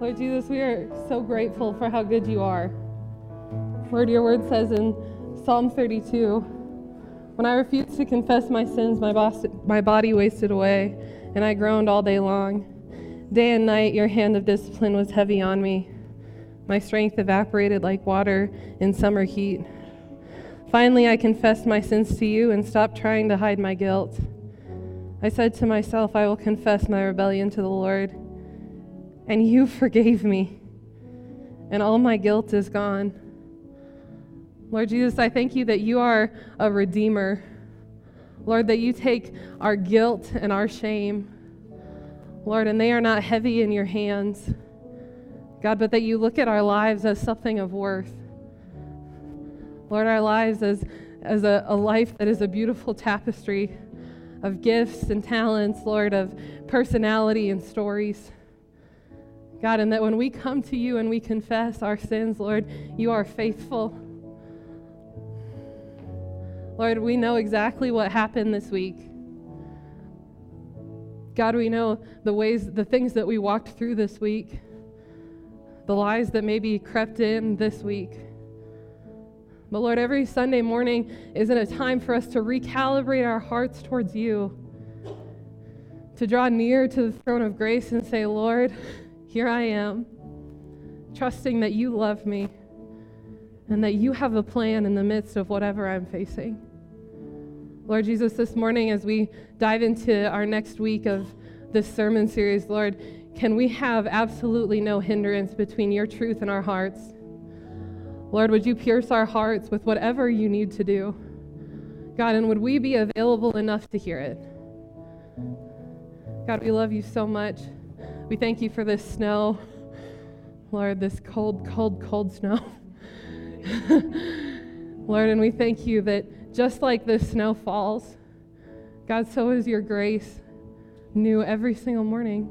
Lord Jesus, we are so grateful for how good you are. Lord, your word says in Psalm 32 When I refused to confess my sins, my, boss, my body wasted away, and I groaned all day long. Day and night, your hand of discipline was heavy on me. My strength evaporated like water in summer heat. Finally, I confessed my sins to you and stopped trying to hide my guilt. I said to myself, I will confess my rebellion to the Lord and you forgave me, and all my guilt is gone. Lord Jesus, I thank you that you are a redeemer. Lord, that you take our guilt and our shame, Lord, and they are not heavy in your hands. God, but that you look at our lives as something of worth. Lord, our lives as, as a, a life that is a beautiful tapestry of gifts and talents, Lord, of personality and stories. God, and that when we come to you and we confess our sins, Lord, you are faithful. Lord, we know exactly what happened this week. God, we know the ways, the things that we walked through this week, the lies that maybe crept in this week. But Lord, every Sunday morning isn't a time for us to recalibrate our hearts towards you, to draw near to the throne of grace and say, Lord, here I am, trusting that you love me and that you have a plan in the midst of whatever I'm facing. Lord Jesus, this morning as we dive into our next week of this sermon series, Lord, can we have absolutely no hindrance between your truth and our hearts? Lord, would you pierce our hearts with whatever you need to do? God, and would we be available enough to hear it? God, we love you so much. We thank you for this snow. Lord, this cold, cold, cold snow. Lord, and we thank you that just like the snow falls, God, so is your grace new every single morning.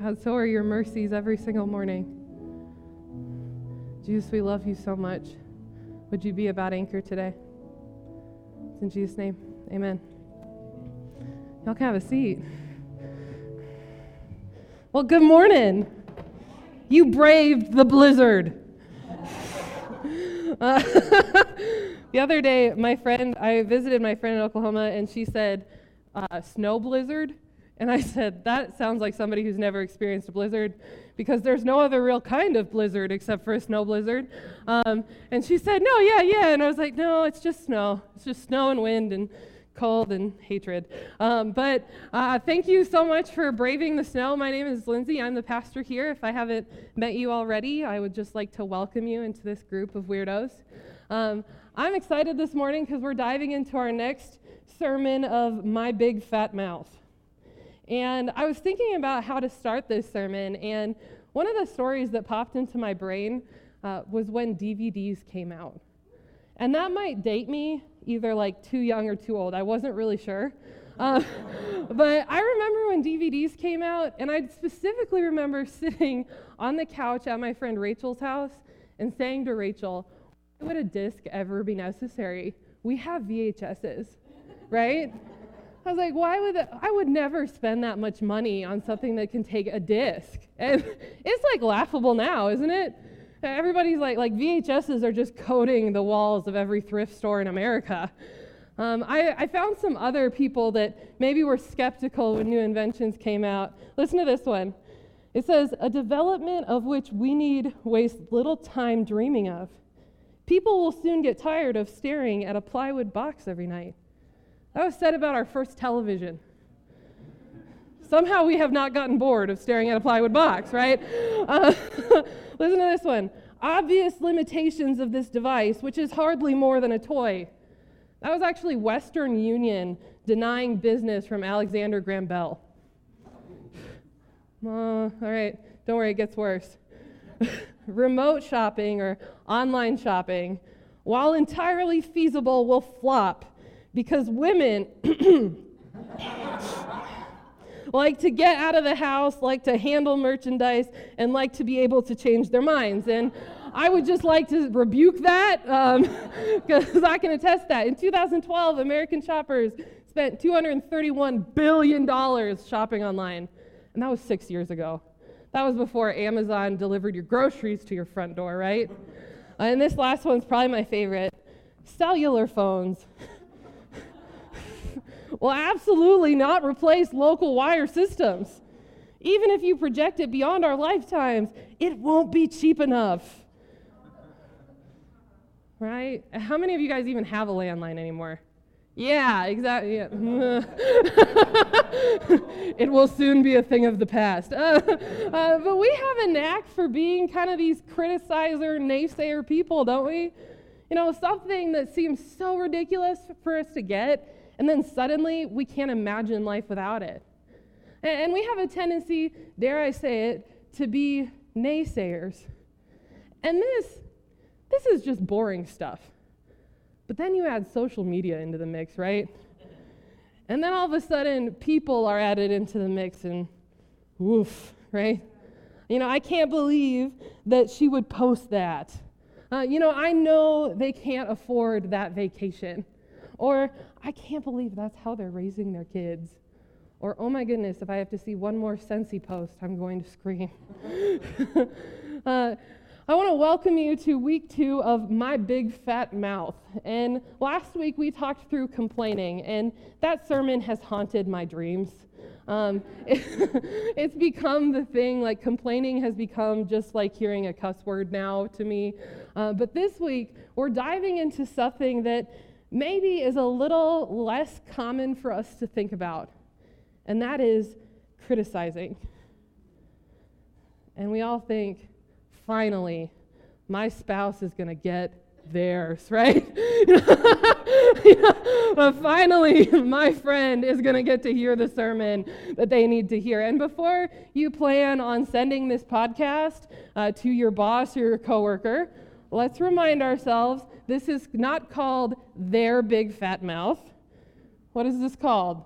God, so are your mercies every single morning. Jesus, we love you so much. Would you be about anchor today? It's in Jesus' name, amen. Y'all can have a seat. Well, good morning. You braved the blizzard. Uh, the other day, my friend, I visited my friend in Oklahoma, and she said, uh, snow blizzard. And I said, that sounds like somebody who's never experienced a blizzard because there's no other real kind of blizzard except for a snow blizzard. Um, and she said, no, yeah, yeah. And I was like, no, it's just snow. It's just snow and wind and cold and hatred. Um, but uh, thank you so much for braving the snow. My name is Lindsay. I'm the pastor here. If I haven't met you already, I would just like to welcome you into this group of weirdos. Um, I'm excited this morning because we're diving into our next sermon of My Big Fat Mouth. And I was thinking about how to start this sermon, and one of the stories that popped into my brain uh, was when DVDs came out. And that might date me either like too young or too old. I wasn't really sure. Uh, but I remember when DVDs came out, and I specifically remember sitting on the couch at my friend Rachel's house and saying to Rachel, Why would a disc ever be necessary? We have VHSs, right? I was like, why would I would never spend that much money on something that can take a disc? And it's like laughable now, isn't it? Everybody's like, like VHSs are just coating the walls of every thrift store in America. Um, I, I, found some other people that maybe were skeptical when new inventions came out. Listen to this one. It says, a development of which we need waste little time dreaming of. People will soon get tired of staring at a plywood box every night. That was said about our first television. Somehow we have not gotten bored of staring at a plywood box, right? Uh, listen to this one. Obvious limitations of this device, which is hardly more than a toy. That was actually Western Union denying business from Alexander Graham Bell. Uh, all right, don't worry, it gets worse. Remote shopping or online shopping, while entirely feasible, will flop because women like to get out of the house, like to handle merchandise, and like to be able to change their minds. And I would just like to rebuke that because um, I can attest that. In 2012, American shoppers spent $231 billion shopping online. And that was six years ago. That was before Amazon delivered your groceries to your front door, right? And this last one's probably my favorite cellular phones will absolutely not replace local wire systems. Even if you project it beyond our lifetimes, it won't be cheap enough. Right? How many of you guys even have a landline anymore? Yeah, exactly. Yeah. it will soon be a thing of the past. Uh, uh, but we have a knack for being kind of these criticizer, naysayer people, don't we? You know, something that seems so ridiculous for us to get, and then suddenly we can't imagine life without it. And, we have a tendency, dare I say it, to be naysayers. And this, this is just boring stuff. But then you add social media into the mix, right? And then all of a sudden, people are added into the mix, and woof, right? You know, I can't believe that she would post that. Uh, you know, I know they can't afford that vacation. Or, I can't believe that's how they're raising their kids. Or, oh my goodness, if I have to see one more Scentsy post, I'm going to scream. uh, I want to welcome you to week two of My Big Fat Mouth. And last week we talked through complaining, and that sermon has haunted my dreams. Um, it, it's become the thing, like complaining has become just like hearing a cuss word now to me. Uh, but this week we're diving into something that maybe is a little less common for us to think about, and that is criticizing. And we all think, finally, my spouse is going to get theirs, right? but finally, my friend is going to get to hear the sermon that they need to hear. And before you plan on sending this podcast uh, to your boss or your coworker, let's remind ourselves this is not called their big fat mouth. What is this called?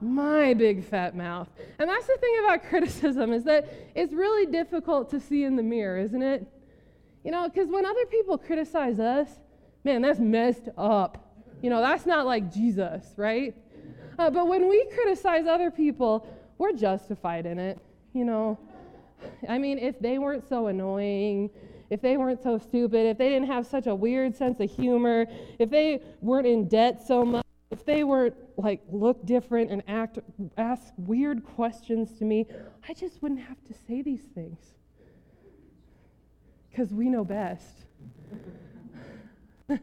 my big fat mouth. And that's the thing about criticism is that it's really difficult to see in the mirror, isn't it? You know, because when other people criticize us, man, that's messed up. You know, that's not like Jesus, right? Uh, but when we criticize other people, we're justified in it. You know, I mean, if they weren't so annoying, if they weren't so stupid, if they didn't have such a weird sense of humor, if they weren't in debt so much, if they weren't like look different and act ask weird questions to me, I just wouldn't have to say these things. Cuz we know best.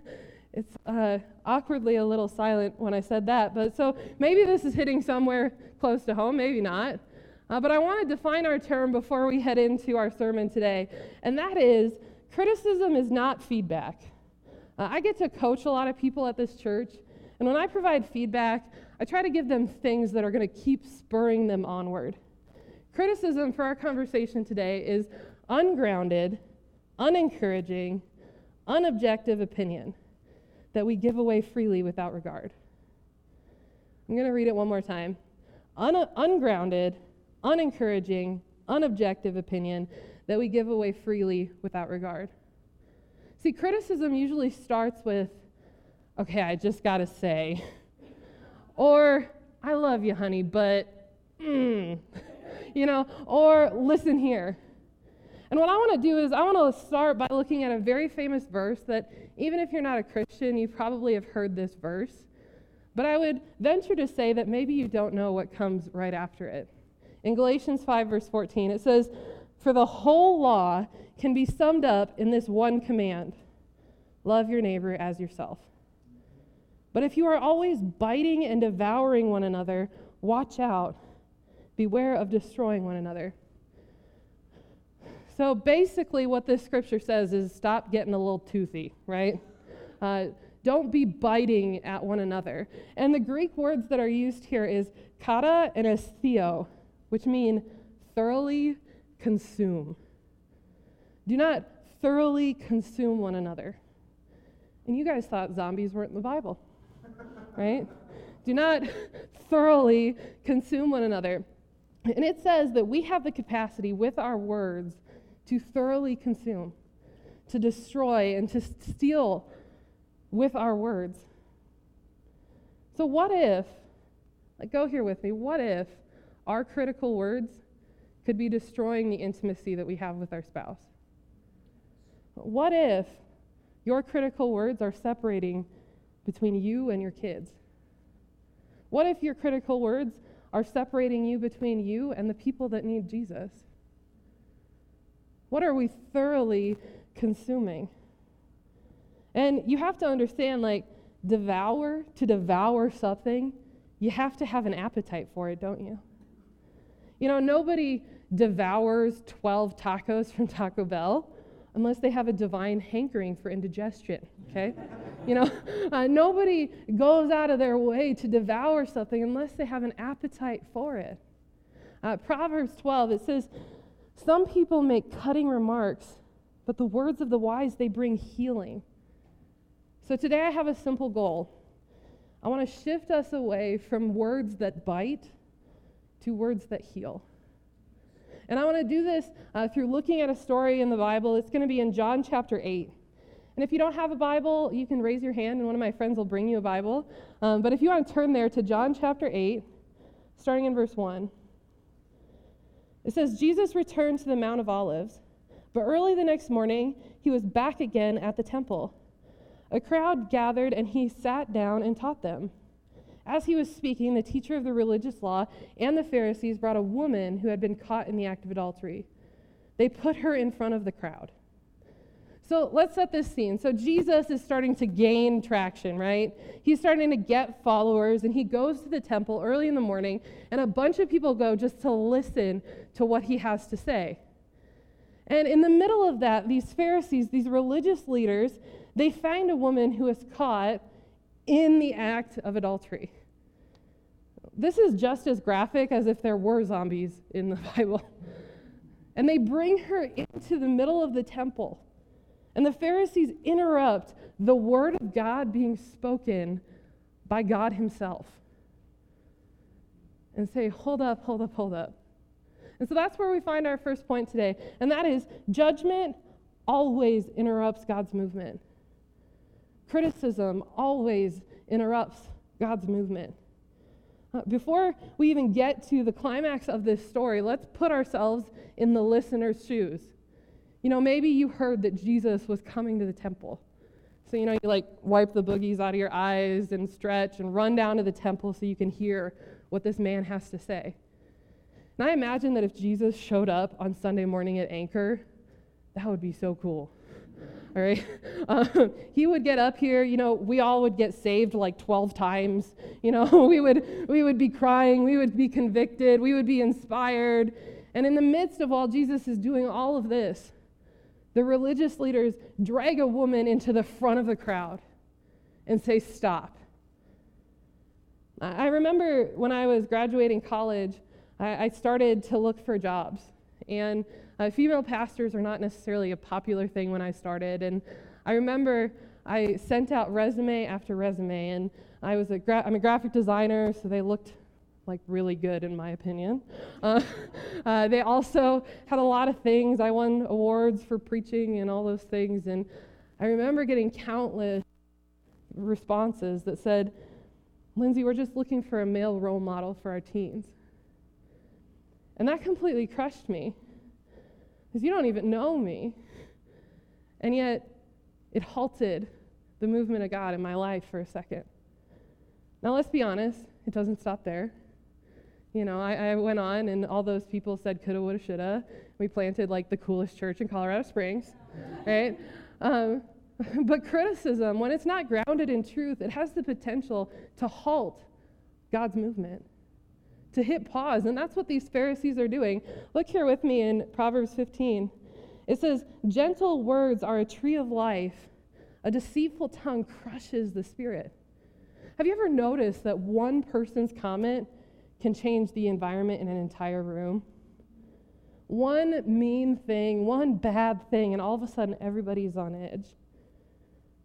it's uh, awkwardly a little silent when I said that, but so maybe this is hitting somewhere close to home, maybe not. Uh, but I want to define our term before we head into our sermon today, and that is criticism is not feedback. Uh, I get to coach a lot of people at this church, and when I provide feedback, I try to give them things that are going to keep spurring them onward. Criticism for our conversation today is ungrounded, unencouraging, unobjective opinion that we give away freely without regard. I'm going to read it one more time. Un- ungrounded, unencouraging, unobjective opinion that we give away freely without regard. See, criticism usually starts with okay, I just got to say. Or, I love you, honey, but, mm, you know, or listen here. And what I want to do is, I want to start by looking at a very famous verse that, even if you're not a Christian, you probably have heard this verse. But I would venture to say that maybe you don't know what comes right after it. In Galatians 5, verse 14, it says, For the whole law can be summed up in this one command love your neighbor as yourself. But if you are always biting and devouring one another, watch out. Beware of destroying one another. So basically, what this scripture says is stop getting a little toothy, right? Uh, don't be biting at one another. And the Greek words that are used here is kata and astheo, which mean thoroughly consume. Do not thoroughly consume one another. And you guys thought zombies weren't in the Bible right? Do not thoroughly consume one another. And it says that we have the capacity with our words to thoroughly consume, to destroy, and to steal with our words. So, what if, like, go here with me, what if our critical words could be destroying the intimacy that we have with our spouse? What if your critical words are separating between you and your kids? What if your critical words are separating you between you and the people that need Jesus? What are we thoroughly consuming? And you have to understand, like, devour, to devour something, you have to have an appetite for it, don't you? You know, nobody devours 12 tacos from Taco Bell unless they have a divine hankering for indigestion, okay? you know, uh, nobody goes out of their way to devour something unless they have an appetite for it. Uh, Proverbs 12, it says, Some people make cutting remarks, but the words of the wise, they bring healing. So today I have a simple goal. I want to shift us away from words that bite to words that heal. And I want to do this uh, through looking at a story in the Bible. It's going to be in John chapter 8. And if you don't have a Bible, you can raise your hand and one of my friends will bring you a Bible. Um, but if you want to turn there to John chapter 8, starting in verse 1, it says, Jesus returned to the Mount of Olives, but early the next morning, he was back again at the temple. A crowd gathered, and he sat down and taught them. As he was speaking, the teacher of the religious law and the Pharisees brought a woman who had been caught in the act of adultery. They put her in front of the crowd. So let's set this scene. So Jesus is starting to gain traction, right? He's starting to get followers, and he goes to the temple early in the morning, and a bunch of people go just to listen to what he has to say. And in the middle of that, these Pharisees, these religious leaders, they find a woman who is caught in the act of adultery. This is just as graphic as if there were zombies in the Bible. And they bring her into the middle of the temple. And the Pharisees interrupt the word of God being spoken by God Himself and say, Hold up, hold up, hold up. And so that's where we find our first point today, and that is judgment always interrupts God's movement. Criticism always interrupts God's movement. Uh, before we even get to the climax of this story, let's put ourselves in the listener's shoes. You know, maybe you heard that Jesus was coming to the temple. So, you know, you like wipe the boogies out of your eyes and stretch and run down to the temple so you can hear what this man has to say. And I imagine that if Jesus showed up on Sunday morning at Anchor, that would be so cool all right? Um, he would get up here, you know, we all would get saved like 12 times. You know, we would, we would be crying, we would be convicted, we would be inspired. And in the midst of all Jesus is doing all of this, the religious leaders drag a woman into the front of the crowd and say, Stop. I remember when I was graduating college, I started to look for jobs. And uh, female pastors are not necessarily a popular thing when I started. And I remember I sent out resume after resume, and I was a gra- I'm a graphic designer, so they looked like really good in my opinion. Uh, uh, they also had a lot of things. I won awards for preaching and all those things, and I remember getting countless responses that said, "Lindsay, we're just looking for a male role model for our teens." And that completely crushed me because you don't even know me. And yet, it halted the movement of God in my life for a second. Now, let's be honest, it doesn't stop there. You know, I, I went on, and all those people said coulda, woulda, shoulda. We planted like the coolest church in Colorado Springs, right? Um, but criticism, when it's not grounded in truth, it has the potential to halt God's movement to hit pause. And that's what these Pharisees are doing. Look here with me in Proverbs 15. It says, Gentle words are a tree of life, a deceitful tongue crushes the spirit. Have you ever noticed that one person's comment can change the environment in an entire room? One mean thing, one bad thing, and all of a sudden everybody's on edge.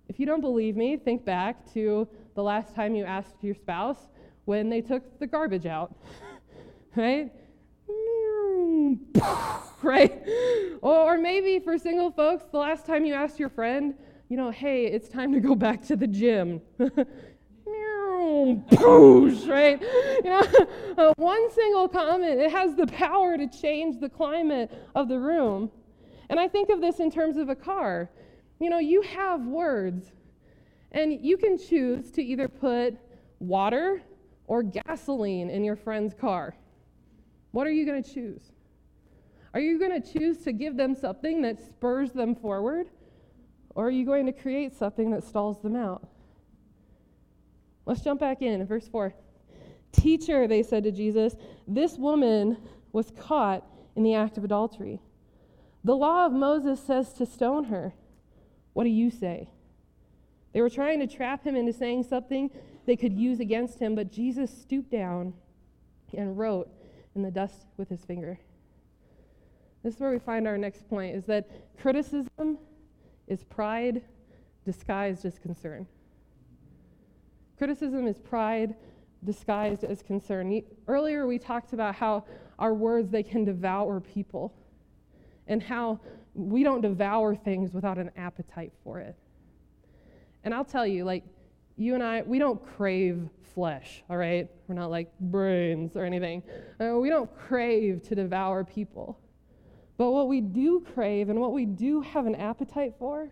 If you don't believe me, think back to the last time you asked your spouse, when they took the garbage out, right? right? Or maybe for single folks, the last time you asked your friend, you know, hey, it's time to go back to the gym. poosh, right? You know, uh, one single comment, it has the power to change the climate of the room. And I think of this in terms of a car. You know, you have words, and you can choose to either put water or gasoline in your friend's car. What are you going to choose? Are you going to choose to give them something that spurs them forward? Or are you going to create something that stalls them out? Let's jump back in, verse 4. Teacher, they said to Jesus, this woman was caught in the act of adultery. The law of Moses says to stone her. What do you say? They were trying to trap him into saying something they could use against him, but Jesus stooped down and wrote in the dust with his finger. This is where we find our next point is that criticism is pride disguised as concern. Criticism is pride disguised as concern. Earlier we talked about how our words they can devour people and how we don't devour things without an appetite for it. And I'll tell you like you and I we don't crave flesh, all right? We're not like brains or anything. Uh, we don't crave to devour people. But what we do crave and what we do have an appetite for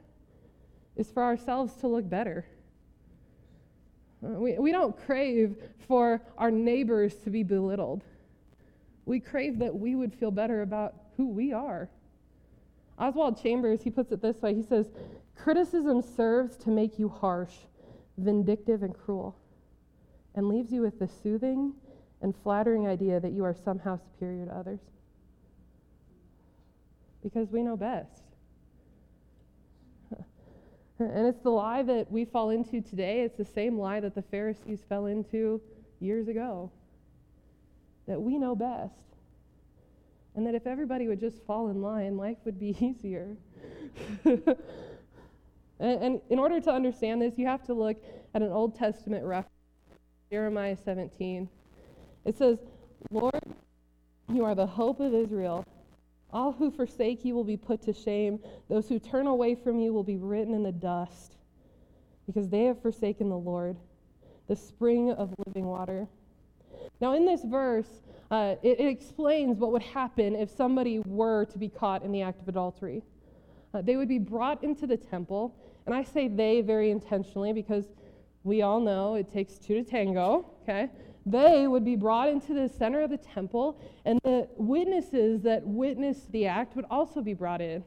is for ourselves to look better. Uh, we, we don't crave for our neighbors to be belittled. We crave that we would feel better about who we are. Oswald Chambers, he puts it this way he says, Criticism serves to make you harsh, vindictive, and cruel, and leaves you with the soothing and flattering idea that you are somehow superior to others because we know best. and it's the lie that we fall into today. It's the same lie that the Pharisees fell into years ago that we know best. And that if everybody would just fall in line, life would be easier. and, and, in order to understand this, you have to look at an Old Testament reference, Jeremiah 17. It says, Lord, you are the hope of Israel. All who forsake you will be put to shame. Those who turn away from you will be written in the dust, because they have forsaken the Lord, the spring of living water. Now, in this verse, uh, it, it, explains what would happen if somebody were to be caught in the act of adultery. Uh, they would be brought into the temple, and I say they very intentionally because we all know it takes two to tango, okay? they would be brought into the center of the temple, and the witnesses that witnessed the act would also be brought in.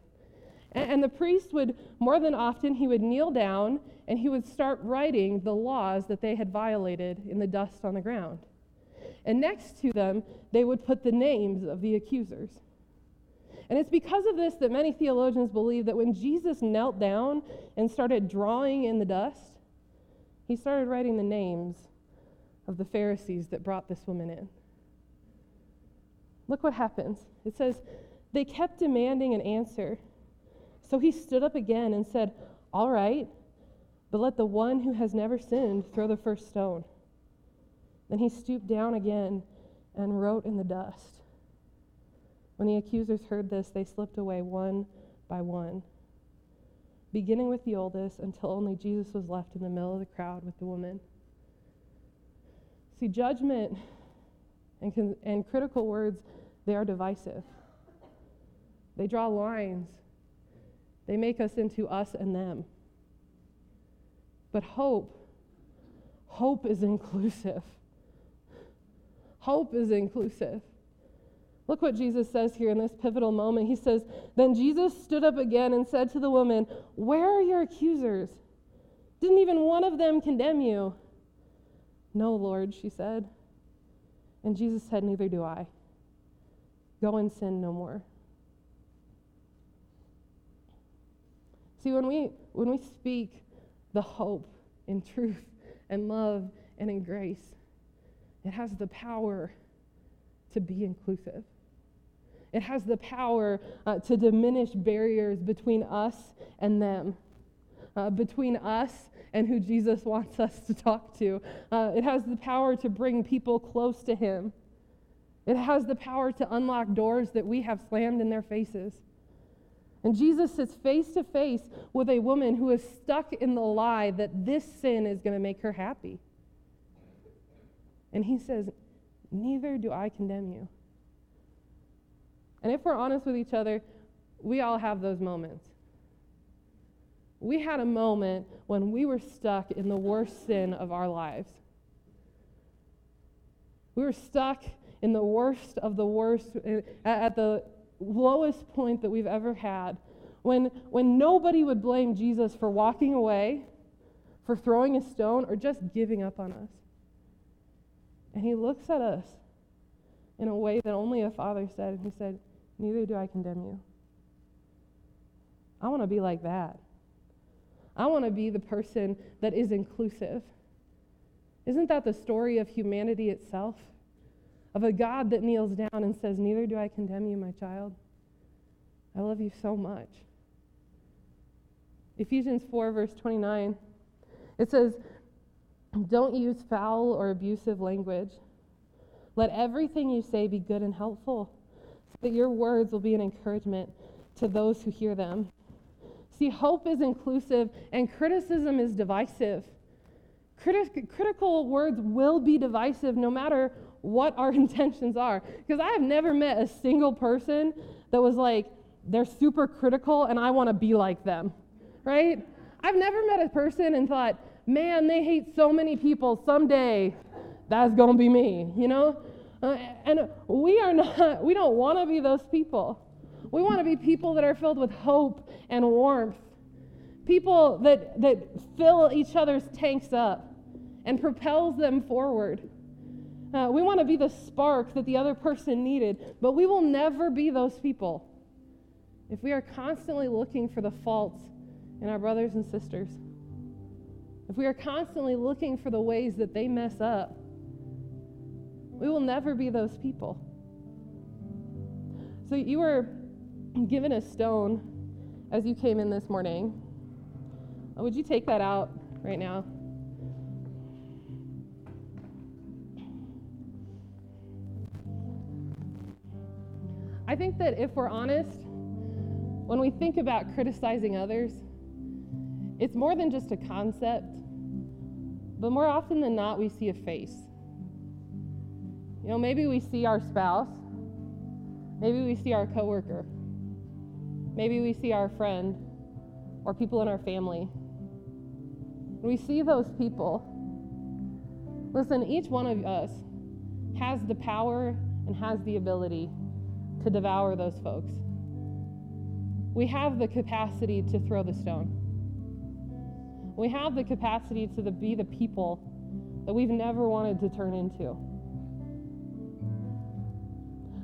And, and the priest would, more than often, he would kneel down and he would start writing the laws that they had violated in the dust on the ground. And next to them, they would put the names of the accusers. And it's because of this that many theologians believe that when Jesus knelt down and started drawing in the dust, he started writing the names of the Pharisees that brought this woman in. Look what happens. It says, They kept demanding an answer. So he stood up again and said, All right, but let the one who has never sinned throw the first stone. Then he stooped down again and wrote in the dust. When the accusers heard this, they slipped away one by one, beginning with the oldest until only Jesus was left in the middle of the crowd with the woman. See, judgment and, con- and critical words, they are divisive. They draw lines, they make us into us and them. But hope, hope is inclusive. Hope is inclusive. Look what Jesus says here in this pivotal moment. He says, Then Jesus stood up again and said to the woman, Where are your accusers? Didn't even one of them condemn you? No, Lord, she said. And Jesus said, Neither do I. Go and sin no more. See, when we, when we speak the hope in truth and love and in grace, it has the power to be inclusive. It has the power uh, to diminish barriers between us and them, uh, between us and who Jesus wants us to talk to. Uh, it has the power to bring people close to Him. It has the power to unlock doors that we have slammed in their faces. And Jesus sits face to face with a woman who is stuck in the lie that this sin is going to make her happy. And he says, Neither do I condemn you. And if we're honest with each other, we all have those moments. We had a moment when we were stuck in the worst sin of our lives. We were stuck in the worst of the worst, uh, at the lowest point that we've ever had. When, when nobody would blame Jesus for walking away, for throwing a stone, or just giving up on us. And he looks at us in a way that only a father said, and he said, Neither do I condemn you. I want to be like that. I want to be the person that is inclusive. Isn't that the story of humanity itself? Of a God that kneels down and says, Neither do I condemn you, my child. I love you so much. Ephesians 4, verse 29, it says, Don't use foul or abusive language. Let everything you say be good and helpful, that your words will be an encouragement to those who hear them. See, hope is inclusive and criticism is divisive. Criti- critical words will be divisive no matter what our intentions are. Because I have never met a single person that was like, they're super critical and I want to be like them, right? I've never met a person and thought, man, they hate so many people. Someday that's going to be me, you know? Uh, and we are not, we don't want to be those people. We want to be people that are filled with hope and warmth. People that, that fill each other's tanks up and propels them forward. Uh, we want to be the spark that the other person needed, but we will never be those people if we are constantly looking for the faults in our brothers and sisters. If we are constantly looking for the ways that they mess up, we will never be those people. So you were given a stone as you came in this morning. Uh, would you take that out right now? I think that if we're honest, when we think about criticizing others, it's more than just a concept, but more often than not, we see a face. You know, maybe we see our spouse, maybe we see our coworker, maybe we see our friend or people in our family. We see those people. Listen, each one of us has the power and has the ability to devour those folks. We have the capacity to throw the stone. We have the capacity to the, be the people that we've never wanted to turn into.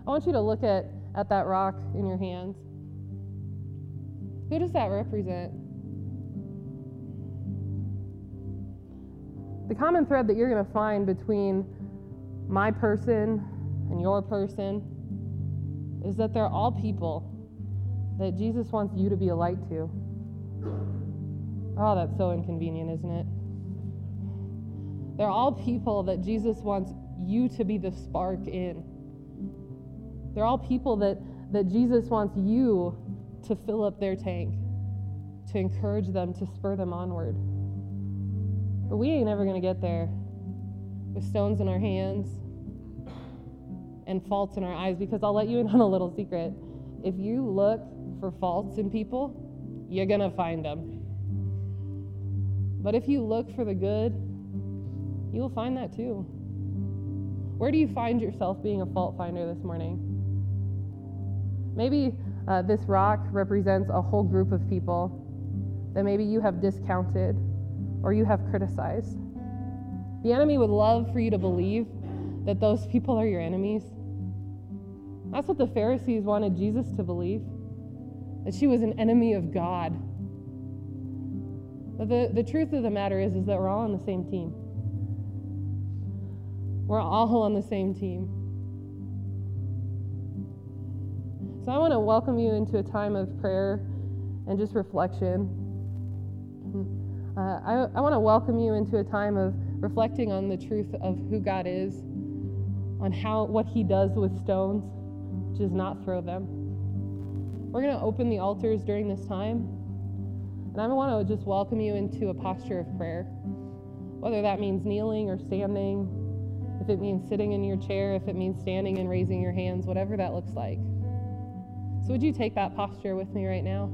I want you to look at, at that rock in your hands. Who does that represent? The common thread that you're going to find between my person and your person is that they're all people that Jesus wants you to be a light to. Oh, that's so inconvenient, isn't it? They're all people that Jesus wants you to be the spark in. They're all people that, that Jesus wants you to fill up their tank, to encourage them, to spur them onward. But we ain't ever going to get there with stones in our hands and faults in our eyes because I'll let you in on a little secret. If you look for faults in people, you're going to find them. But if you look for the good, you will find that too. Where do you find yourself being a fault finder this morning? Maybe uh, this rock represents a whole group of people that maybe you have discounted or you have criticized. The enemy would love for you to believe that those people are your enemies. That's what the Pharisees wanted Jesus to believe that she was an enemy of God. But the, the truth of the matter is, is that we're all on the same team. We're all on the same team. So I want to welcome you into a time of prayer and just reflection. Uh, I, I want to welcome you into a time of reflecting on the truth of who God is, on how what He does with stones, which is not throw them. We're going to open the altars during this time. And I want to just welcome you into a posture of prayer, whether that means kneeling or standing. If it means sitting in your chair, if it means standing and raising your hands, whatever that looks like. So, would you take that posture with me right now?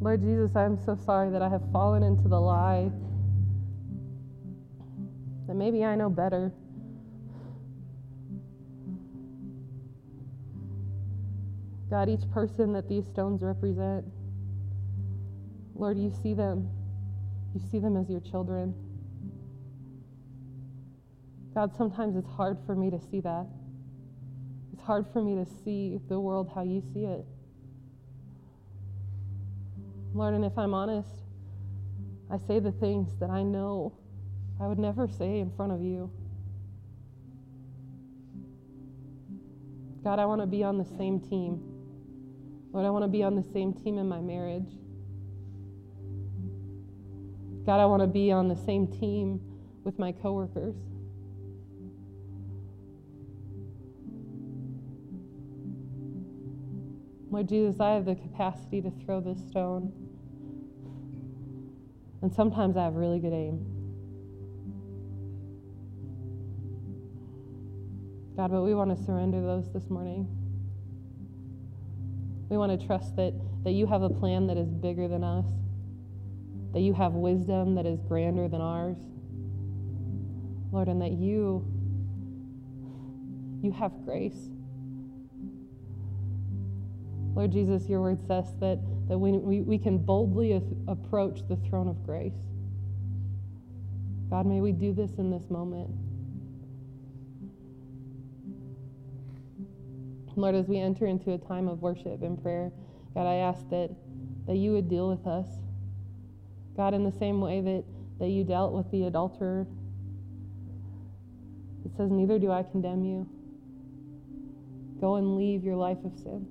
Lord Jesus, I'm so sorry that I have fallen into the lie that maybe I know better. God, each person that these stones represent, Lord, you see them. You see them as your children. God, sometimes it's hard for me to see that. It's hard for me to see the world how you see it. Lord, and if I'm honest, I say the things that I know I would never say in front of you. God, I want to be on the same team. Lord, I want to be on the same team in my marriage. God, I want to be on the same team with my coworkers. Lord Jesus, I have the capacity to throw this stone. And sometimes I have really good aim. God, but we want to surrender those this morning. We want to trust that, that you have a plan that is bigger than us, that you have wisdom that is grander than ours. Lord, and that you you have grace. Lord Jesus, your word says that that we, we, we can boldly approach the throne of grace. God, may we do this in this moment. Lord, as we enter into a time of worship and prayer, God, I ask that, that you would deal with us. God, in the same way that, that you dealt with the adulterer, it says, Neither do I condemn you. Go and leave your life of sin.